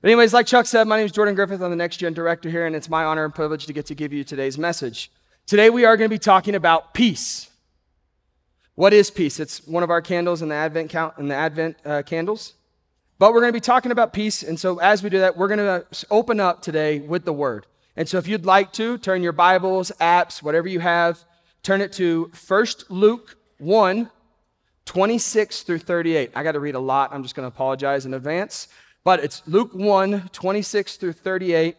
But anyways, like Chuck said, my name is Jordan Griffith. I'm the Next Gen Director here, and it's my honor and privilege to get to give you today's message. Today we are going to be talking about peace. What is peace? It's one of our candles in the Advent count in the Advent uh, candles. But we're going to be talking about peace, and so as we do that, we're going to open up today with the Word. And so if you'd like to turn your Bibles, apps, whatever you have, turn it to 1 Luke 1, 26 through 38. I got to read a lot. I'm just going to apologize in advance. But it's Luke 1, 26 through 38.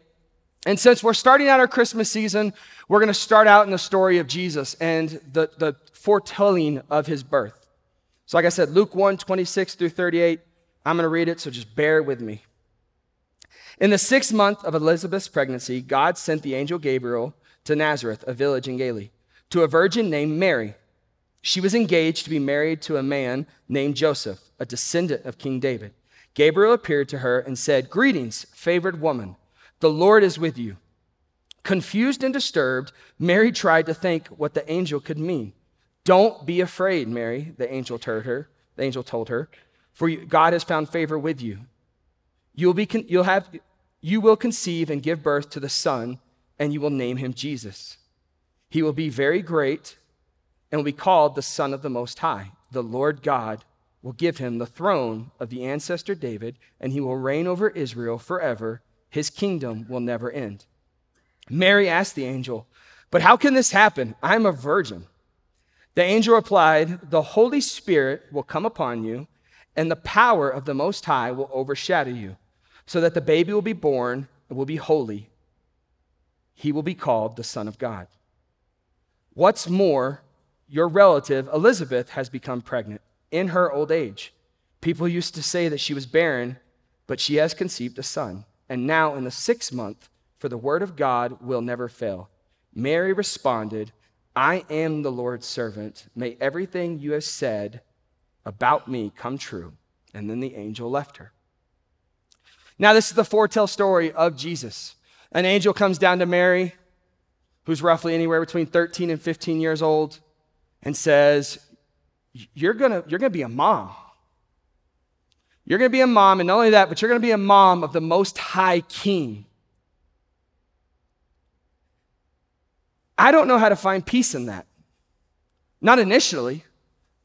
And since we're starting out our Christmas season, we're going to start out in the story of Jesus and the, the foretelling of his birth. So, like I said, Luke 1, 26 through 38. I'm going to read it, so just bear with me. In the sixth month of Elizabeth's pregnancy, God sent the angel Gabriel to Nazareth, a village in Galilee, to a virgin named Mary. She was engaged to be married to a man named Joseph, a descendant of King David. Gabriel appeared to her and said, Greetings, favored woman, the Lord is with you. Confused and disturbed, Mary tried to think what the angel could mean. Don't be afraid, Mary, the angel told her. The angel told her, for God has found favor with you. You'll, be, you'll have, you will conceive and give birth to the Son, and you will name him Jesus. He will be very great and will be called the Son of the Most High. The Lord God will give him the throne of the ancestor David, and he will reign over Israel forever. His kingdom will never end. Mary asked the angel, But how can this happen? I'm a virgin. The angel replied, The Holy Spirit will come upon you, and the power of the Most High will overshadow you so that the baby will be born and will be holy. He will be called the Son of God. What's more, your relative Elizabeth has become pregnant in her old age. People used to say that she was barren, but she has conceived a son. And now, in the sixth month, for the word of God will never fail. Mary responded, I am the Lord's servant. May everything you have said about me come true. And then the angel left her. Now, this is the foretell story of Jesus. An angel comes down to Mary, who's roughly anywhere between 13 and 15 years old, and says, You're gonna, you're gonna be a mom. You're gonna be a mom, and not only that, but you're gonna be a mom of the Most High King. I don't know how to find peace in that. Not initially.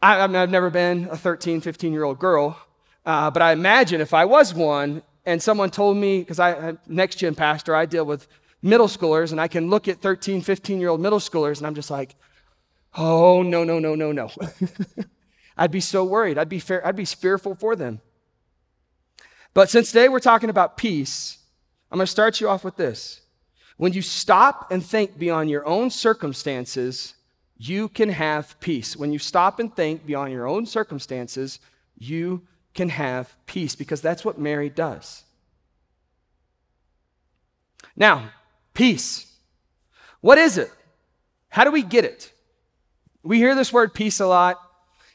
I, have never been a 13, 15 year old girl, uh, but I imagine if I was one, and someone told me, because I, am next gen pastor, I deal with middle schoolers, and I can look at 13, 15 year old middle schoolers, and I'm just like, oh, no, no, no, no, no. I'd be so worried. I'd be, fair, I'd be fearful for them. But since today we're talking about peace, I'm going to start you off with this. When you stop and think beyond your own circumstances, you can have peace. When you stop and think beyond your own circumstances, you can have peace because that's what Mary does. Now, peace. What is it? How do we get it? We hear this word peace a lot.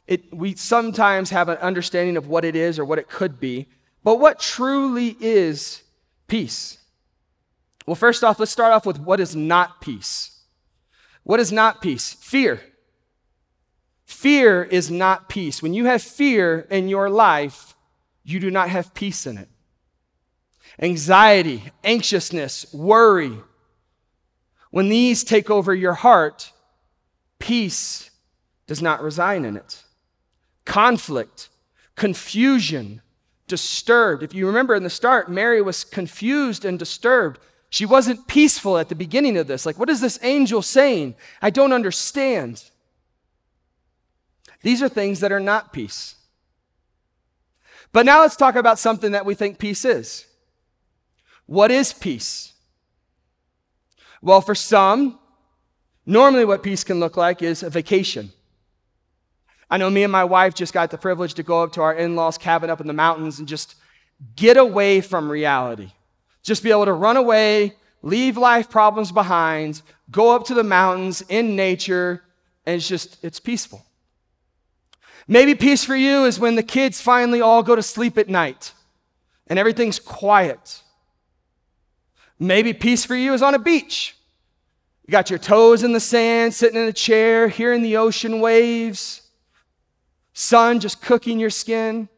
It, we sometimes have an understanding of what it is or what it could be. But what truly is peace? Well, first off, let's start off with what is not peace. What is not peace? Fear. Fear is not peace. When you have fear in your life, you do not have peace in it. Anxiety, anxiousness, worry, when these take over your heart, peace does not reside in it. Conflict, confusion, disturbed. If you remember in the start, Mary was confused and disturbed. She wasn't peaceful at the beginning of this. Like, what is this angel saying? I don't understand. These are things that are not peace. But now let's talk about something that we think peace is. What is peace? Well, for some, normally what peace can look like is a vacation. I know me and my wife just got the privilege to go up to our in law's cabin up in the mountains and just get away from reality. Just be able to run away, leave life problems behind, go up to the mountains in nature, and it's just, it's peaceful. Maybe peace for you is when the kids finally all go to sleep at night and everything's quiet. Maybe peace for you is on a beach. You got your toes in the sand, sitting in a chair, hearing the ocean waves, sun just cooking your skin.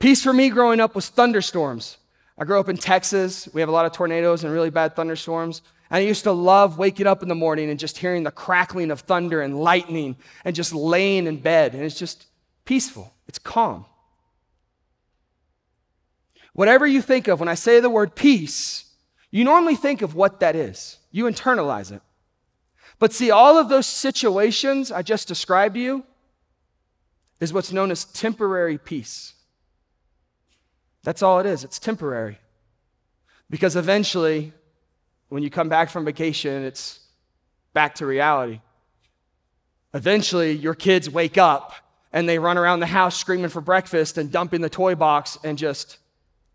Peace for me growing up was thunderstorms. I grew up in Texas. We have a lot of tornadoes and really bad thunderstorms. And I used to love waking up in the morning and just hearing the crackling of thunder and lightning and just laying in bed. And it's just peaceful, it's calm. Whatever you think of when I say the word peace, you normally think of what that is. You internalize it. But see, all of those situations I just described to you is what's known as temporary peace. That's all it is, it's temporary. Because eventually, when you come back from vacation, it's back to reality. Eventually, your kids wake up and they run around the house screaming for breakfast and dumping the toy box and just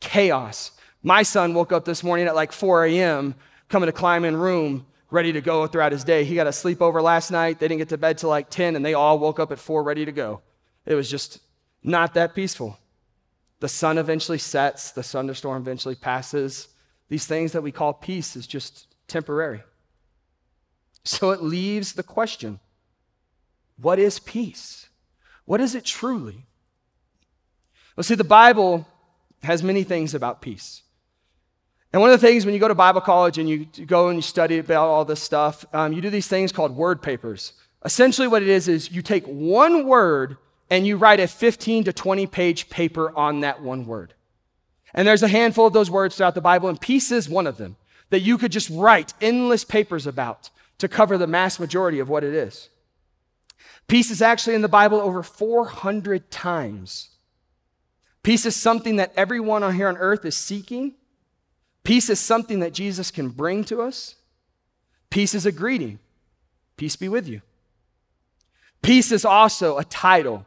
chaos. My son woke up this morning at like 4 a.m., coming to climb in room, ready to go throughout his day. He got a sleepover last night. They didn't get to bed till like 10, and they all woke up at 4 ready to go. It was just not that peaceful. The sun eventually sets, the thunderstorm eventually passes. These things that we call peace is just temporary. So it leaves the question what is peace? What is it truly? Well, see, the Bible has many things about peace. And one of the things when you go to Bible college and you go and you study about all this stuff, um, you do these things called word papers. Essentially, what it is is you take one word and you write a 15 to 20 page paper on that one word. And there's a handful of those words throughout the Bible, and peace is one of them that you could just write endless papers about to cover the mass majority of what it is. Peace is actually in the Bible over 400 times. Peace is something that everyone on here on earth is seeking. Peace is something that Jesus can bring to us. Peace is a greeting. Peace be with you. Peace is also a title.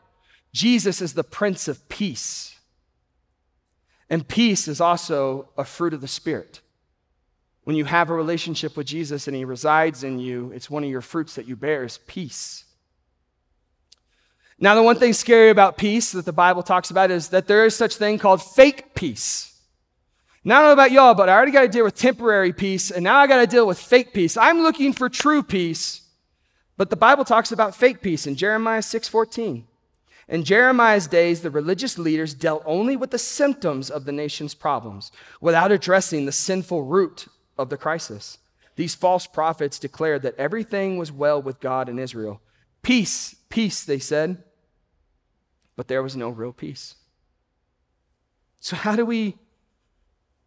Jesus is the Prince of Peace. And peace is also a fruit of the Spirit. When you have a relationship with Jesus and He resides in you, it's one of your fruits that you bear is peace. Now, the one thing scary about peace that the Bible talks about is that there is such thing called fake peace. Now, I don't know about y'all, but I already got to deal with temporary peace, and now I got to deal with fake peace. I'm looking for true peace, but the Bible talks about fake peace in Jeremiah 6:14. In Jeremiah's days, the religious leaders dealt only with the symptoms of the nation's problems without addressing the sinful root of the crisis. These false prophets declared that everything was well with God and Israel. Peace, peace, they said. But there was no real peace. So, how do we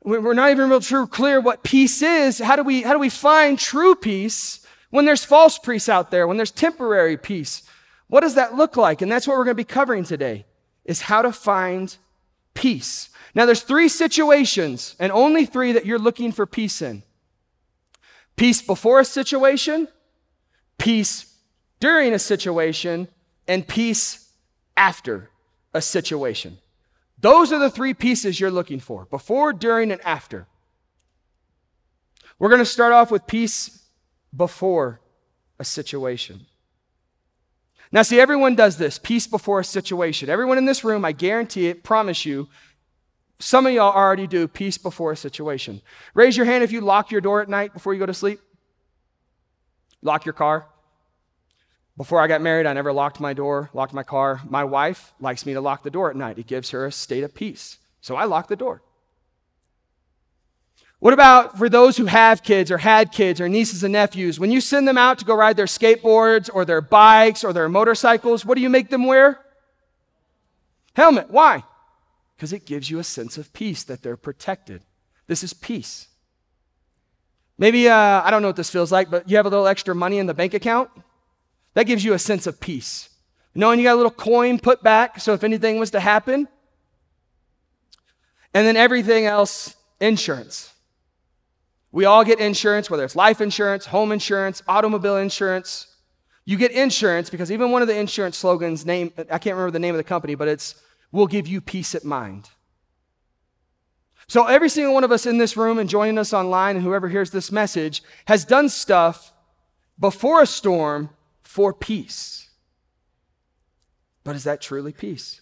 we're not even real true clear what peace is. How do we how do we find true peace when there's false peace out there, when there's temporary peace? What does that look like? And that's what we're going to be covering today is how to find peace. Now there's three situations and only three that you're looking for peace in. Peace before a situation, peace during a situation, and peace after a situation. Those are the three pieces you're looking for before, during, and after. We're going to start off with peace before a situation. Now, see, everyone does this peace before a situation. Everyone in this room, I guarantee it, promise you, some of y'all already do peace before a situation. Raise your hand if you lock your door at night before you go to sleep. Lock your car. Before I got married, I never locked my door, locked my car. My wife likes me to lock the door at night. It gives her a state of peace. So I lock the door. What about for those who have kids or had kids or nieces and nephews? When you send them out to go ride their skateboards or their bikes or their motorcycles, what do you make them wear? Helmet. Why? Because it gives you a sense of peace that they're protected. This is peace. Maybe, uh, I don't know what this feels like, but you have a little extra money in the bank account. That gives you a sense of peace. Knowing you got a little coin put back, so if anything was to happen. And then everything else, insurance. We all get insurance, whether it's life insurance, home insurance, automobile insurance. You get insurance because even one of the insurance slogans, name, I can't remember the name of the company, but it's, "We'll give you peace of mind. So every single one of us in this room and joining us online and whoever hears this message has done stuff before a storm for peace. But is that truly peace?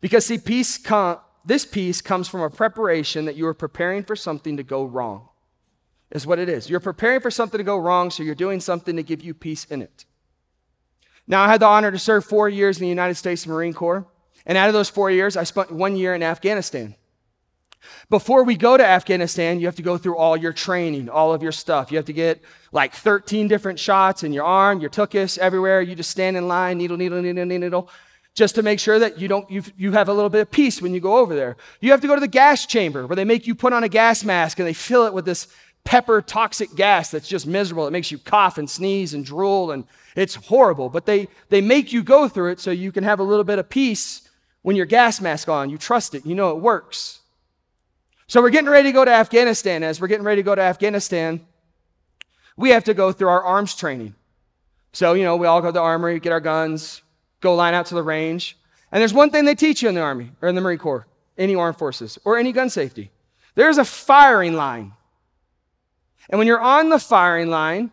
Because, see, peace com- this peace comes from a preparation that you are preparing for something to go wrong, is what it is. You're preparing for something to go wrong, so you're doing something to give you peace in it. Now, I had the honor to serve four years in the United States Marine Corps. And out of those four years, I spent one year in Afghanistan. Before we go to Afghanistan, you have to go through all your training, all of your stuff. You have to get like 13 different shots in your arm, your tuchus, everywhere. You just stand in line, needle, needle, needle, needle, just to make sure that you don't you you have a little bit of peace when you go over there. You have to go to the gas chamber where they make you put on a gas mask and they fill it with this pepper toxic gas that's just miserable. It makes you cough and sneeze and drool and it's horrible. But they they make you go through it so you can have a little bit of peace when your gas mask on. You trust it. You know it works. So we're getting ready to go to Afghanistan. As we're getting ready to go to Afghanistan, we have to go through our arms training. So, you know, we all go to the armory, get our guns, go line out to the range. And there's one thing they teach you in the Army or in the Marine Corps, any armed forces, or any gun safety. There's a firing line. And when you're on the firing line,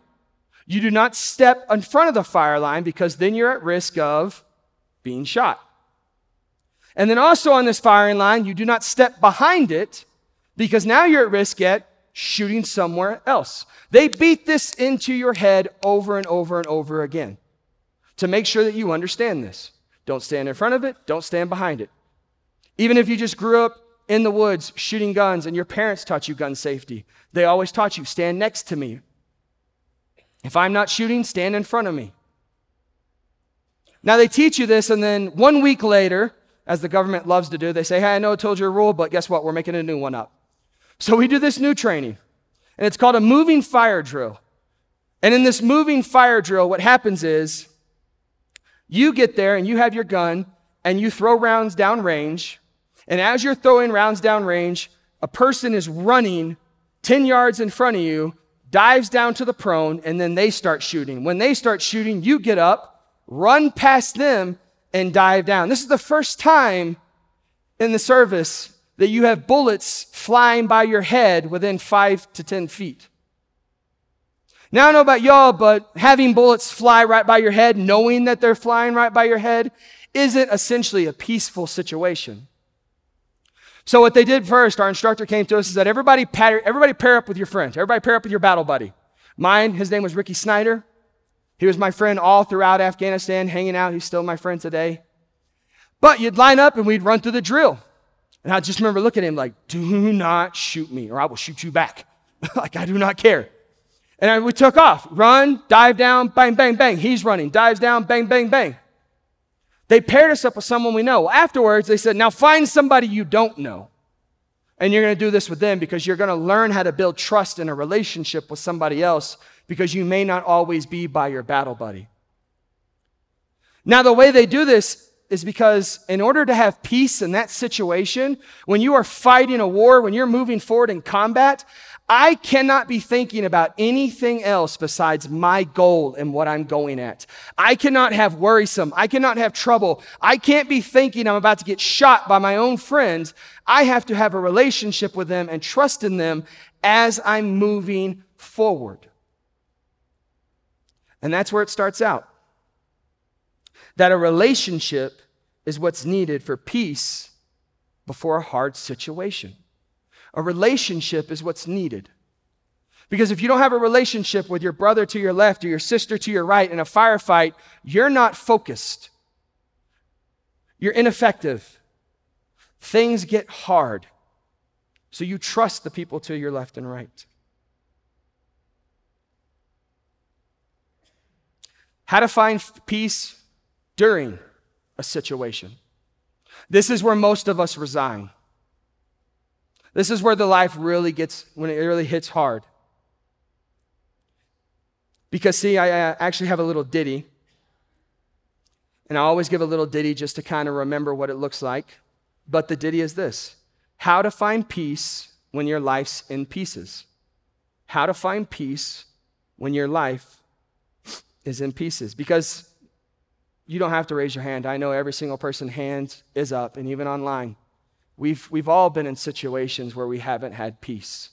you do not step in front of the fire line because then you're at risk of being shot. And then also on this firing line, you do not step behind it because now you're at risk at shooting somewhere else. They beat this into your head over and over and over again to make sure that you understand this. Don't stand in front of it, don't stand behind it. Even if you just grew up in the woods shooting guns and your parents taught you gun safety, they always taught you stand next to me. If I'm not shooting, stand in front of me. Now they teach you this, and then one week later, as the government loves to do, they say, Hey, I know I told you a rule, but guess what? We're making a new one up. So we do this new training, and it's called a moving fire drill. And in this moving fire drill, what happens is you get there and you have your gun and you throw rounds down range. And as you're throwing rounds down range, a person is running 10 yards in front of you, dives down to the prone, and then they start shooting. When they start shooting, you get up, run past them, and dive down. This is the first time in the service that you have bullets flying by your head within five to 10 feet. Now, I don't know about y'all, but having bullets fly right by your head, knowing that they're flying right by your head, isn't essentially a peaceful situation. So, what they did first, our instructor came to us and said, everybody everybody pair up with your friend. Everybody pair up with your battle buddy. Mine, his name was Ricky Snyder. He was my friend all throughout Afghanistan, hanging out. He's still my friend today. But you'd line up and we'd run through the drill. And I just remember looking at him like, do not shoot me or I will shoot you back. like, I do not care. And I, we took off. Run, dive down, bang, bang, bang. He's running, dives down, bang, bang, bang. They paired us up with someone we know. Afterwards, they said, now find somebody you don't know. And you're going to do this with them because you're going to learn how to build trust in a relationship with somebody else because you may not always be by your battle buddy. Now, the way they do this is because in order to have peace in that situation, when you are fighting a war, when you're moving forward in combat, I cannot be thinking about anything else besides my goal and what I'm going at. I cannot have worrisome. I cannot have trouble. I can't be thinking I'm about to get shot by my own friends. I have to have a relationship with them and trust in them as I'm moving forward. And that's where it starts out that a relationship is what's needed for peace before a hard situation. A relationship is what's needed. Because if you don't have a relationship with your brother to your left or your sister to your right in a firefight, you're not focused. You're ineffective. Things get hard. So you trust the people to your left and right. How to find peace during a situation. This is where most of us resign. This is where the life really gets, when it really hits hard. Because, see, I actually have a little ditty. And I always give a little ditty just to kind of remember what it looks like. But the ditty is this How to find peace when your life's in pieces. How to find peace when your life is in pieces. Because you don't have to raise your hand. I know every single person's hand is up, and even online. We've, we've all been in situations where we haven't had peace.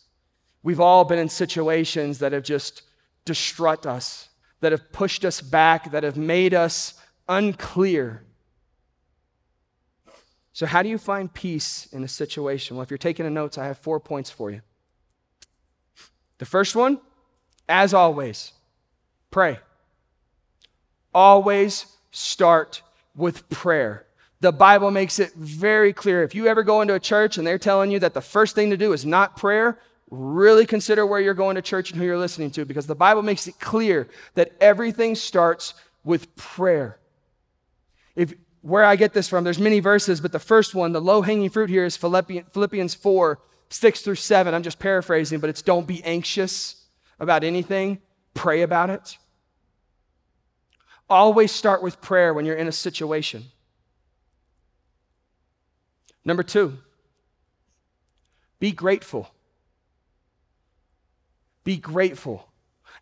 We've all been in situations that have just distraught us, that have pushed us back, that have made us unclear. So, how do you find peace in a situation? Well, if you're taking notes, I have four points for you. The first one, as always, pray. Always start with prayer. The Bible makes it very clear. If you ever go into a church and they're telling you that the first thing to do is not prayer, really consider where you're going to church and who you're listening to because the Bible makes it clear that everything starts with prayer. If where I get this from, there's many verses, but the first one, the low hanging fruit here is Philippians 4 6 through 7. I'm just paraphrasing, but it's don't be anxious about anything, pray about it. Always start with prayer when you're in a situation. Number two, be grateful. Be grateful.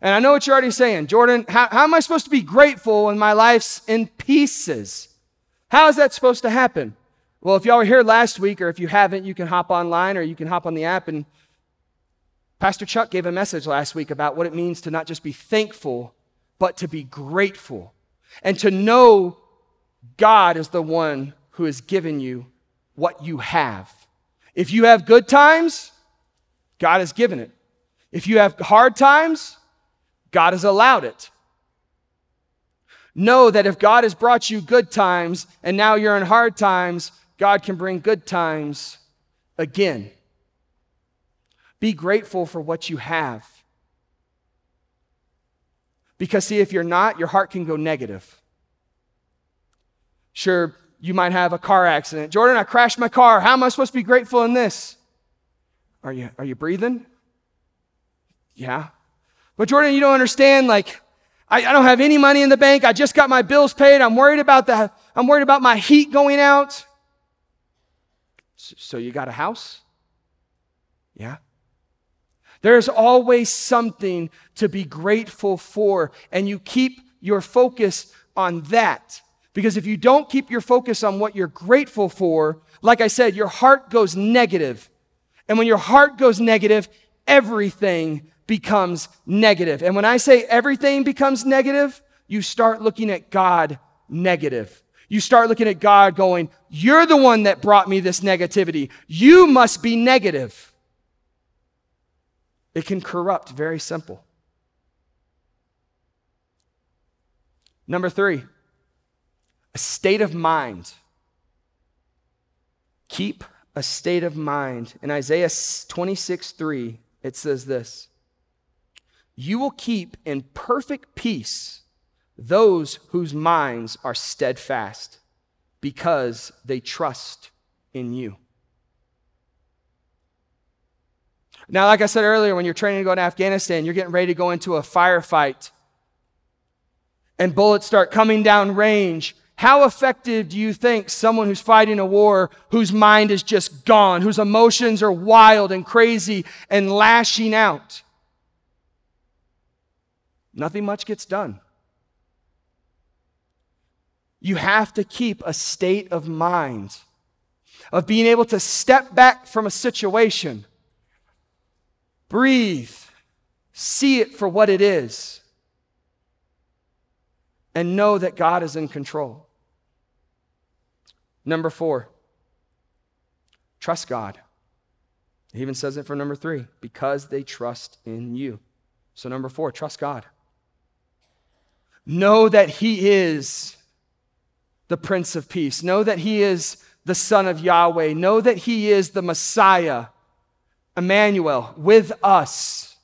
And I know what you're already saying. Jordan, how, how am I supposed to be grateful when my life's in pieces? How is that supposed to happen? Well, if y'all were here last week, or if you haven't, you can hop online or you can hop on the app. And Pastor Chuck gave a message last week about what it means to not just be thankful, but to be grateful and to know God is the one who has given you what you have. If you have good times, God has given it. If you have hard times, God has allowed it. Know that if God has brought you good times and now you're in hard times, God can bring good times again. Be grateful for what you have. Because, see, if you're not, your heart can go negative. Sure, you might have a car accident. Jordan, I crashed my car. How am I supposed to be grateful in this? Are you, are you breathing? Yeah. But Jordan, you don't understand. Like, I, I don't have any money in the bank. I just got my bills paid. I'm worried about the, I'm worried about my heat going out. So you got a house? Yeah. There's always something to be grateful for, and you keep your focus on that. Because if you don't keep your focus on what you're grateful for, like I said, your heart goes negative. And when your heart goes negative, everything becomes negative. And when I say everything becomes negative, you start looking at God negative. You start looking at God going, You're the one that brought me this negativity. You must be negative. It can corrupt, very simple. Number three, a state of mind. Keep a state of mind. In Isaiah 26 3, it says this You will keep in perfect peace those whose minds are steadfast because they trust in you. Now, like I said earlier, when you're training to go to Afghanistan, you're getting ready to go into a firefight, and bullets start coming down range. How effective do you think someone who's fighting a war, whose mind is just gone, whose emotions are wild and crazy and lashing out? Nothing much gets done. You have to keep a state of mind of being able to step back from a situation, breathe, see it for what it is, and know that God is in control. Number four, trust God. He even says it for number three, because they trust in you. So, number four, trust God. Know that He is the Prince of Peace. Know that He is the Son of Yahweh. Know that He is the Messiah, Emmanuel, with us.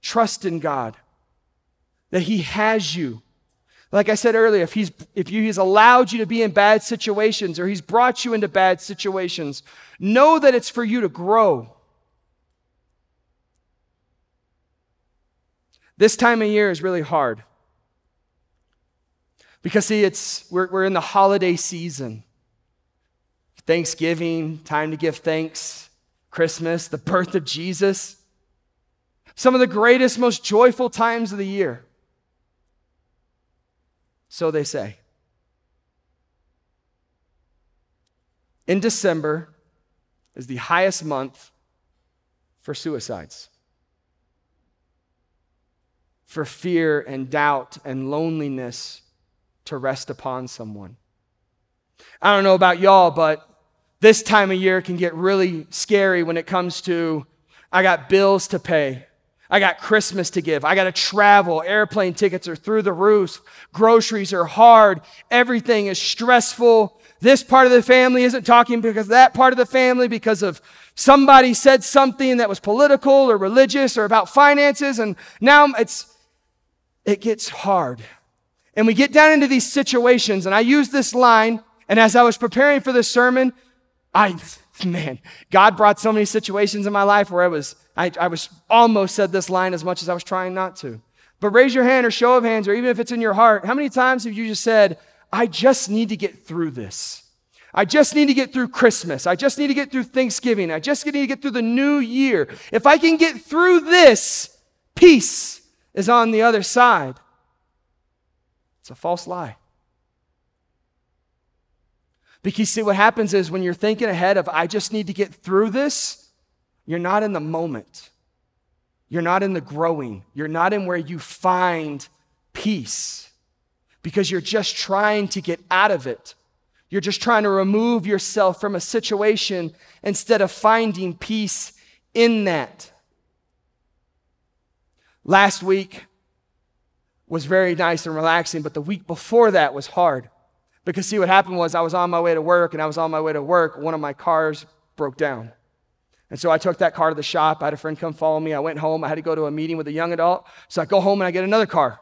Trust in God that He has you. Like I said earlier, if he's, if he's allowed you to be in bad situations or He's brought you into bad situations, know that it's for you to grow. This time of year is really hard. Because, see, it's, we're, we're in the holiday season Thanksgiving, time to give thanks, Christmas, the birth of Jesus. Some of the greatest, most joyful times of the year. So they say. In December is the highest month for suicides, for fear and doubt and loneliness to rest upon someone. I don't know about y'all, but this time of year can get really scary when it comes to I got bills to pay. I got Christmas to give. I got to travel. Airplane tickets are through the roof. Groceries are hard. Everything is stressful. This part of the family isn't talking because that part of the family, because of somebody said something that was political or religious or about finances. And now it's, it gets hard. And we get down into these situations. And I use this line. And as I was preparing for this sermon, I, man, God brought so many situations in my life where I was, I, I was almost said this line as much as I was trying not to. But raise your hand or show of hands, or even if it's in your heart, how many times have you just said, I just need to get through this? I just need to get through Christmas. I just need to get through Thanksgiving. I just need to get through the new year. If I can get through this, peace is on the other side. It's a false lie. Because see, what happens is when you're thinking ahead of, I just need to get through this, you're not in the moment. You're not in the growing. You're not in where you find peace because you're just trying to get out of it. You're just trying to remove yourself from a situation instead of finding peace in that. Last week was very nice and relaxing, but the week before that was hard. Because, see, what happened was I was on my way to work, and I was on my way to work. One of my cars broke down. And so I took that car to the shop. I had a friend come follow me. I went home. I had to go to a meeting with a young adult. So I go home and I get another car.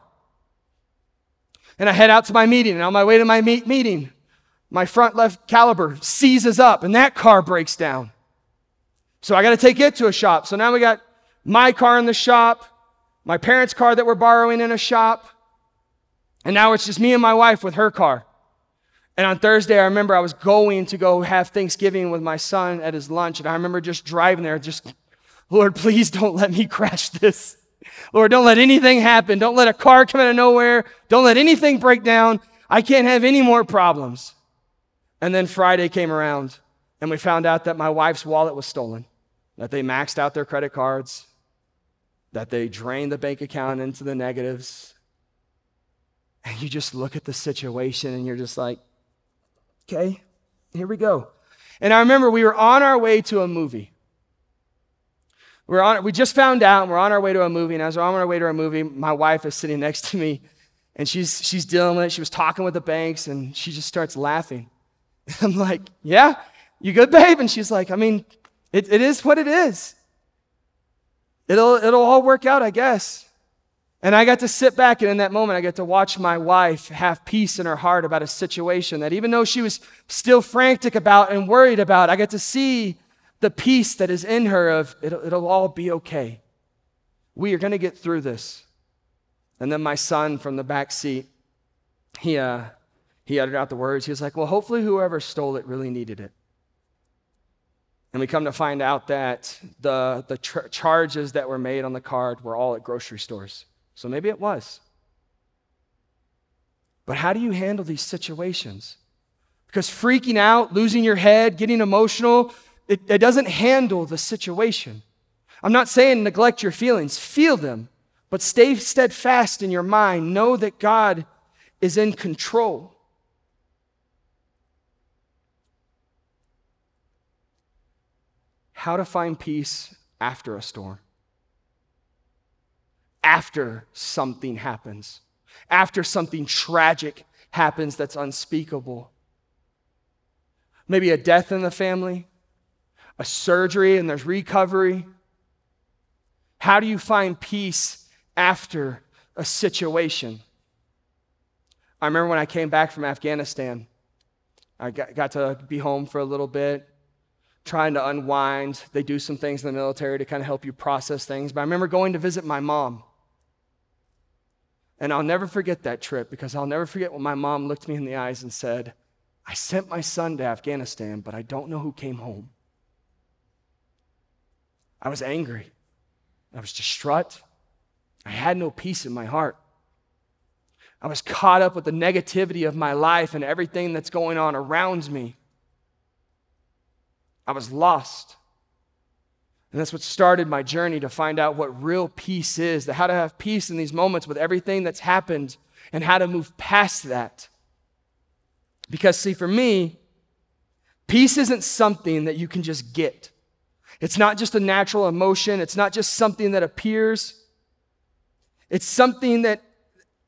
And I head out to my meeting. And on my way to my meet- meeting, my front left caliper seizes up, and that car breaks down. So I got to take it to a shop. So now we got my car in the shop, my parents' car that we're borrowing in a shop, and now it's just me and my wife with her car. And on Thursday, I remember I was going to go have Thanksgiving with my son at his lunch. And I remember just driving there, just, Lord, please don't let me crash this. Lord, don't let anything happen. Don't let a car come out of nowhere. Don't let anything break down. I can't have any more problems. And then Friday came around, and we found out that my wife's wallet was stolen, that they maxed out their credit cards, that they drained the bank account into the negatives. And you just look at the situation and you're just like, Okay, here we go. And I remember we were on our way to a movie. We're on, we just found out we're on our way to a movie. And as we're on our way to a movie, my wife is sitting next to me and she's, she's dealing with it. She was talking with the banks and she just starts laughing. I'm like, Yeah, you good, babe? And she's like, I mean, it, it is what it is. It'll, it'll all work out, I guess. And I got to sit back, and in that moment, I got to watch my wife have peace in her heart about a situation that even though she was still frantic about and worried about, I got to see the peace that is in her of it'll, it'll all be okay. We are going to get through this. And then my son from the back seat, he, uh, he uttered out the words. He was like, Well, hopefully, whoever stole it really needed it. And we come to find out that the, the tr- charges that were made on the card were all at grocery stores. So maybe it was. But how do you handle these situations? Because freaking out, losing your head, getting emotional, it, it doesn't handle the situation. I'm not saying neglect your feelings, feel them, but stay steadfast in your mind. Know that God is in control. How to find peace after a storm after something happens, after something tragic happens that's unspeakable. Maybe a death in the family, a surgery, and there's recovery. How do you find peace after a situation? I remember when I came back from Afghanistan, I got, got to be home for a little bit trying to unwind. They do some things in the military to kind of help you process things. But I remember going to visit my mom. And I'll never forget that trip because I'll never forget when my mom looked me in the eyes and said, I sent my son to Afghanistan, but I don't know who came home. I was angry. I was distraught. I had no peace in my heart. I was caught up with the negativity of my life and everything that's going on around me. I was lost. And that's what started my journey to find out what real peace is, that how to have peace in these moments with everything that's happened and how to move past that. Because, see, for me, peace isn't something that you can just get. It's not just a natural emotion, it's not just something that appears. It's something that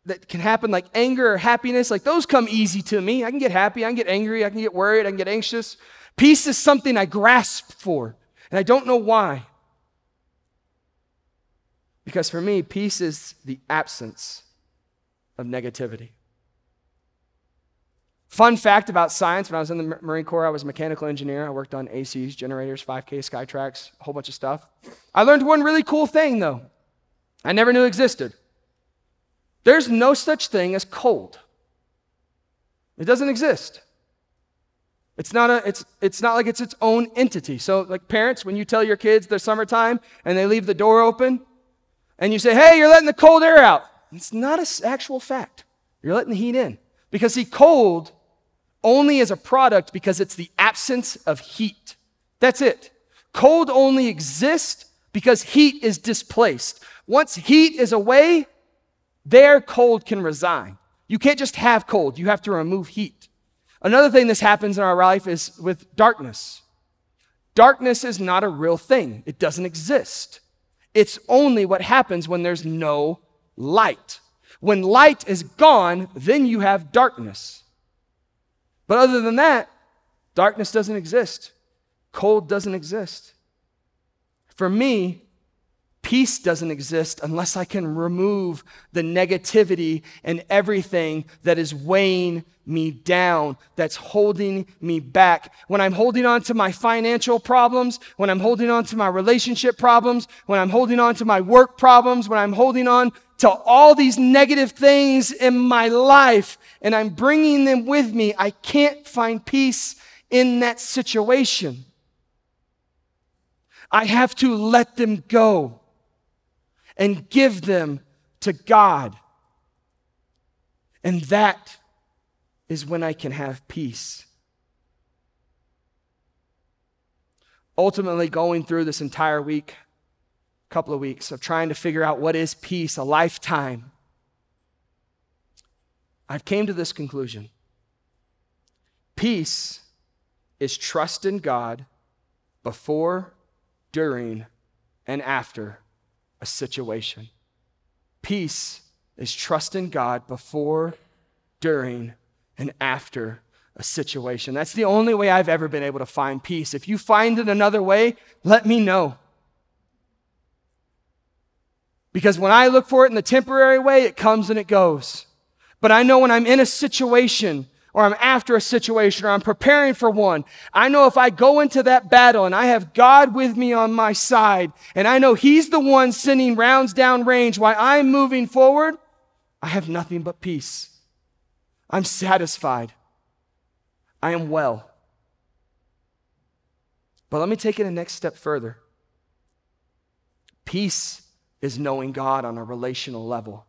that can happen like anger or happiness. Like those come easy to me. I can get happy, I can get angry, I can get worried, I can get anxious. Peace is something I grasp for, and I don't know why. Because for me, peace is the absence of negativity. Fun fact about science when I was in the Marine Corps, I was a mechanical engineer. I worked on ACs, generators, 5K, SkyTraks, a whole bunch of stuff. I learned one really cool thing, though, I never knew existed. There's no such thing as cold, it doesn't exist. It's not, a, it's, it's not like it's its own entity. So, like parents, when you tell your kids they're summertime and they leave the door open and you say, hey, you're letting the cold air out, it's not an actual fact. You're letting the heat in. Because, see, cold only is a product because it's the absence of heat. That's it. Cold only exists because heat is displaced. Once heat is away, there cold can resign. You can't just have cold, you have to remove heat. Another thing that happens in our life is with darkness. Darkness is not a real thing, it doesn't exist. It's only what happens when there's no light. When light is gone, then you have darkness. But other than that, darkness doesn't exist, cold doesn't exist. For me, peace doesn't exist unless I can remove the negativity and everything that is weighing me down, that's holding me back. When I'm holding on to my financial problems, when I'm holding on to my relationship problems, when I'm holding on to my work problems, when I'm holding on to all these negative things in my life and I'm bringing them with me, I can't find peace in that situation. I have to let them go and give them to God. And that is when I can have peace. Ultimately, going through this entire week, couple of weeks of trying to figure out what is peace, a lifetime, I've came to this conclusion. Peace is trust in God before, during, and after a situation. Peace is trust in God before, during, and after a situation. That's the only way I've ever been able to find peace. If you find it another way, let me know. Because when I look for it in the temporary way, it comes and it goes. But I know when I'm in a situation or I'm after a situation or I'm preparing for one, I know if I go into that battle and I have God with me on my side and I know He's the one sending rounds down range while I'm moving forward, I have nothing but peace. I'm satisfied. I am well. But let me take it a next step further. Peace is knowing God on a relational level.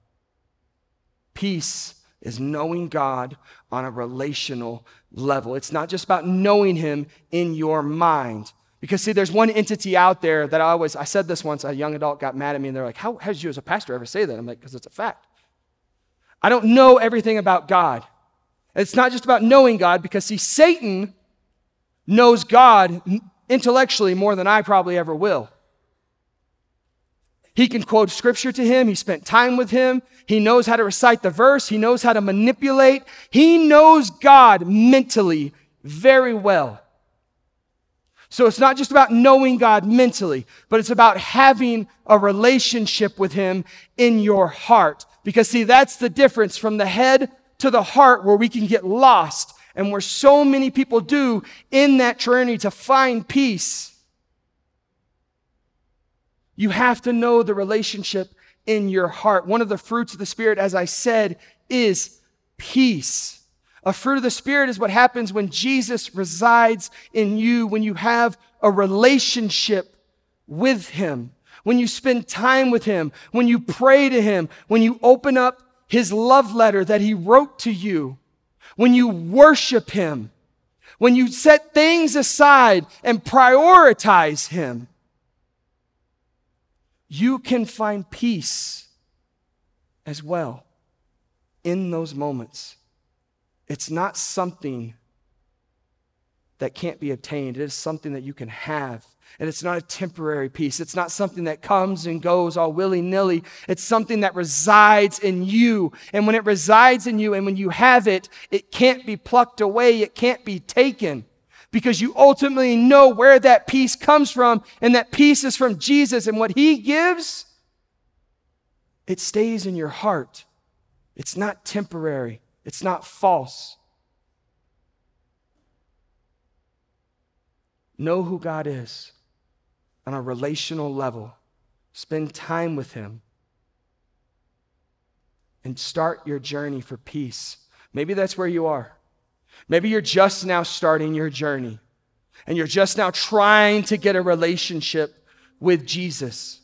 Peace is knowing God on a relational level. It's not just about knowing Him in your mind. Because see, there's one entity out there that I always, I said this once, a young adult got mad at me and they're like, how has you as a pastor ever say that? I'm like, because it's a fact. I don't know everything about God. It's not just about knowing God because see, Satan knows God intellectually more than I probably ever will. He can quote scripture to him. He spent time with him. He knows how to recite the verse. He knows how to manipulate. He knows God mentally very well. So it's not just about knowing God mentally, but it's about having a relationship with Him in your heart. Because see, that's the difference from the head to the heart where we can get lost and where so many people do in that journey to find peace. You have to know the relationship in your heart. One of the fruits of the Spirit, as I said, is peace. A fruit of the Spirit is what happens when Jesus resides in you, when you have a relationship with Him, when you spend time with Him, when you pray to Him, when you open up His love letter that He wrote to you, when you worship Him, when you set things aside and prioritize Him you can find peace as well in those moments. It's not something that can't be obtained, it is something that you can have. And it's not a temporary peace. It's not something that comes and goes all willy nilly. It's something that resides in you. And when it resides in you and when you have it, it can't be plucked away, it can't be taken because you ultimately know where that peace comes from. And that peace is from Jesus. And what he gives, it stays in your heart. It's not temporary, it's not false. Know who God is on a relational level. Spend time with Him and start your journey for peace. Maybe that's where you are. Maybe you're just now starting your journey and you're just now trying to get a relationship with Jesus.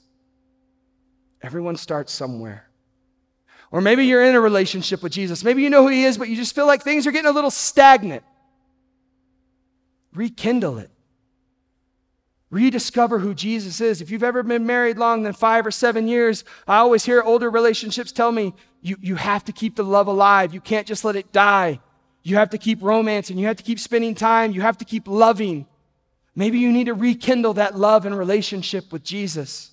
Everyone starts somewhere. Or maybe you're in a relationship with Jesus. Maybe you know who He is, but you just feel like things are getting a little stagnant. Rekindle it. Rediscover who Jesus is. If you've ever been married long than five or seven years, I always hear older relationships tell me you, you have to keep the love alive. You can't just let it die. You have to keep romancing. You have to keep spending time. You have to keep loving. Maybe you need to rekindle that love and relationship with Jesus.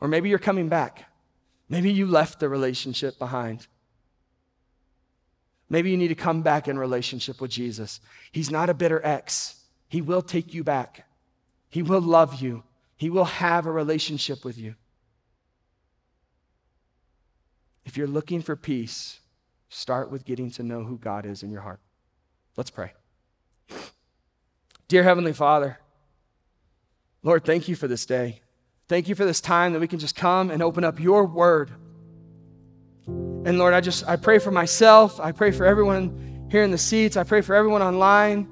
Or maybe you're coming back. Maybe you left the relationship behind. Maybe you need to come back in relationship with Jesus. He's not a bitter ex. He will take you back. He will love you. He will have a relationship with you. If you're looking for peace, start with getting to know who God is in your heart. Let's pray. Dear Heavenly Father, Lord, thank you for this day. Thank you for this time that we can just come and open up your word. And Lord, I just I pray for myself. I pray for everyone here in the seats. I pray for everyone online.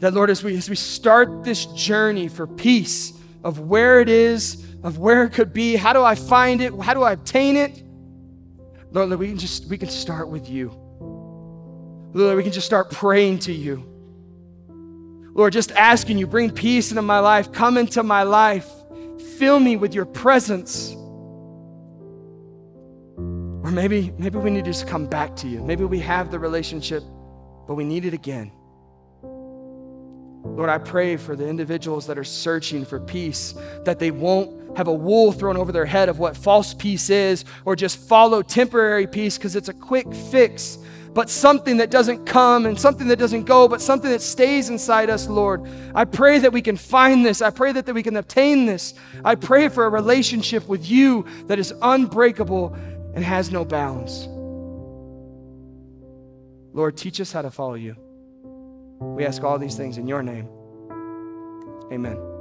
That, Lord, as we, as we start this journey for peace of where it is, of where it could be, how do I find it? How do I obtain it? Lord, we can just we can start with you. Lord, we can just start praying to you. Lord, just asking you, bring peace into my life, come into my life, fill me with your presence. Or maybe, maybe we need to just come back to you. Maybe we have the relationship, but we need it again. Lord, I pray for the individuals that are searching for peace, that they won't have a wool thrown over their head of what false peace is, or just follow temporary peace because it's a quick fix, but something that doesn't come and something that doesn't go, but something that stays inside us, Lord. I pray that we can find this. I pray that, that we can obtain this. I pray for a relationship with you that is unbreakable and has no bounds. Lord, teach us how to follow you. We ask all these things in your name. Amen.